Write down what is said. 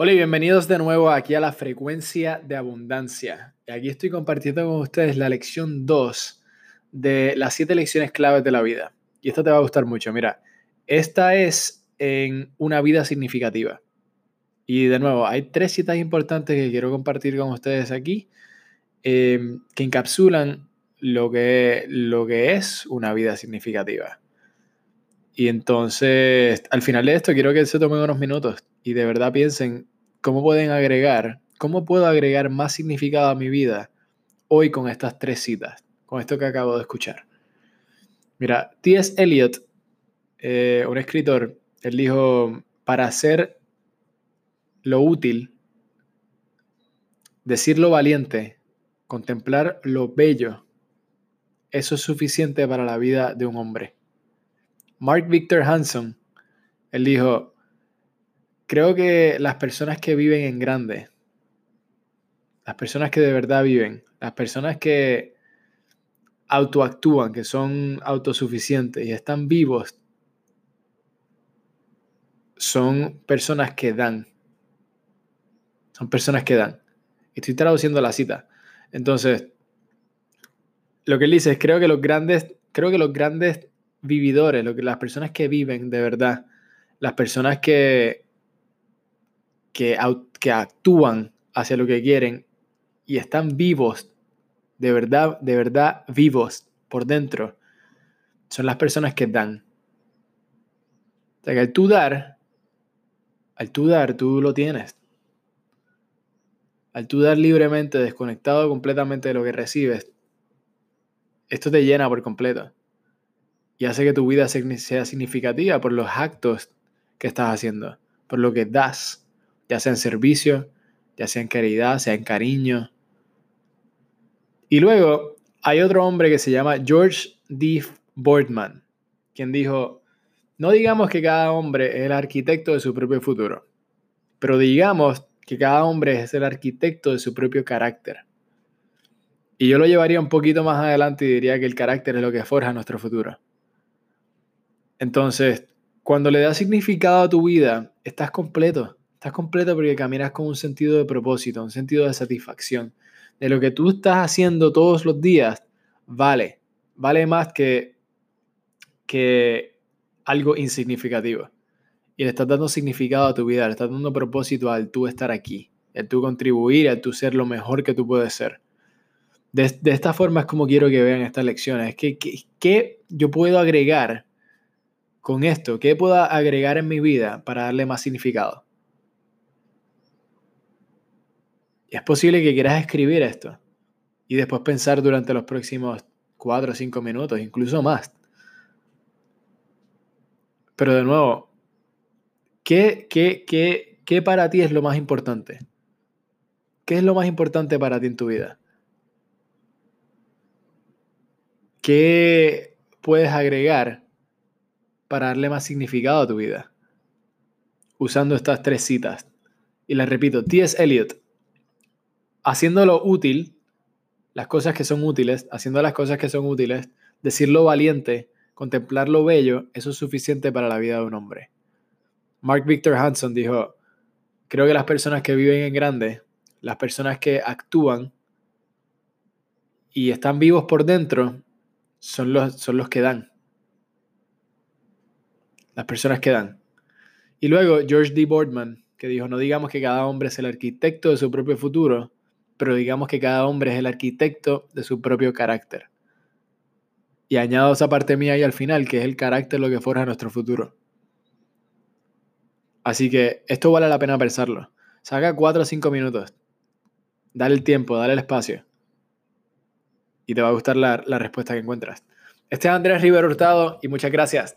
Hola y bienvenidos de nuevo aquí a la frecuencia de abundancia. Aquí estoy compartiendo con ustedes la lección 2 de las 7 lecciones claves de la vida. Y esto te va a gustar mucho. Mira, esta es en una vida significativa. Y de nuevo, hay tres citas importantes que quiero compartir con ustedes aquí em, que encapsulan lo que, lo que es una vida significativa. Y entonces, al final de esto, quiero que se tomen unos minutos y de verdad piensen cómo pueden agregar, cómo puedo agregar más significado a mi vida hoy con estas tres citas, con esto que acabo de escuchar. Mira, T.S. Eliot, eh, un escritor, él dijo, para hacer lo útil, decir lo valiente, contemplar lo bello, eso es suficiente para la vida de un hombre. Mark Victor Hanson, él dijo, creo que las personas que viven en grande, las personas que de verdad viven, las personas que autoactúan, que son autosuficientes y están vivos, son personas que dan. Son personas que dan. Estoy traduciendo la cita. Entonces, lo que él dice es, creo que los grandes, creo que los grandes vividores, lo que, las personas que viven de verdad, las personas que, que, que actúan hacia lo que quieren y están vivos, de verdad, de verdad vivos por dentro, son las personas que dan. O sea que al tú dar, al tú dar, tú lo tienes. Al tú dar libremente, desconectado completamente de lo que recibes, esto te llena por completo. Y hace que tu vida sea significativa por los actos que estás haciendo, por lo que das ya sea en servicio, ya sea en caridad, sea en cariño. Y luego hay otro hombre que se llama George D. Boardman, quien dijo, no digamos que cada hombre es el arquitecto de su propio futuro, pero digamos que cada hombre es el arquitecto de su propio carácter. Y yo lo llevaría un poquito más adelante y diría que el carácter es lo que forja nuestro futuro. Entonces, cuando le das significado a tu vida, estás completo. Estás completo porque caminas con un sentido de propósito, un sentido de satisfacción. De lo que tú estás haciendo todos los días, vale. Vale más que, que algo insignificativo. Y le estás dando significado a tu vida, le estás dando propósito al tú estar aquí, al tú contribuir, al tú ser lo mejor que tú puedes ser. De, esta forma es como quiero que vean estas lecciones. Es que, ¿qué yo puedo agregar con esto? ¿Qué puedo agregar en mi vida para darle más significado? Es posible que quieras escribir esto y después pensar durante los próximos 4 o 5 minutos, incluso más. Pero de nuevo, ¿qué, qué, qué, ¿qué para ti es lo más importante? ¿Qué es lo más importante para ti en tu vida? ¿Qué puedes agregar para darle más significado a tu vida? Usando estas tres citas. Y las repito, T.S. Eliot, haciéndolo útil, las cosas que son útiles, haciendo las cosas que son útiles, decirlo valiente, contemplar lo bello, eso es suficiente para la vida de un hombre. Mark Victor Hanson dijo, creo que las personas que viven en grande, las personas que actúan y están vivos por dentro, son los, son los que dan. Las personas que dan. Y luego George D. Boardman, que dijo, no digamos que cada hombre es el arquitecto de su propio futuro, pero digamos que cada hombre es el arquitecto de su propio carácter. Y añado esa parte mía ahí al final, que es el carácter lo que forja nuestro futuro. Así que esto vale la pena pensarlo. Saca 4 o 5 minutos. Dale el tiempo, dale el espacio. Y te va a gustar la, la respuesta que encuentras. Este es Andrés Rivero Hurtado y muchas gracias.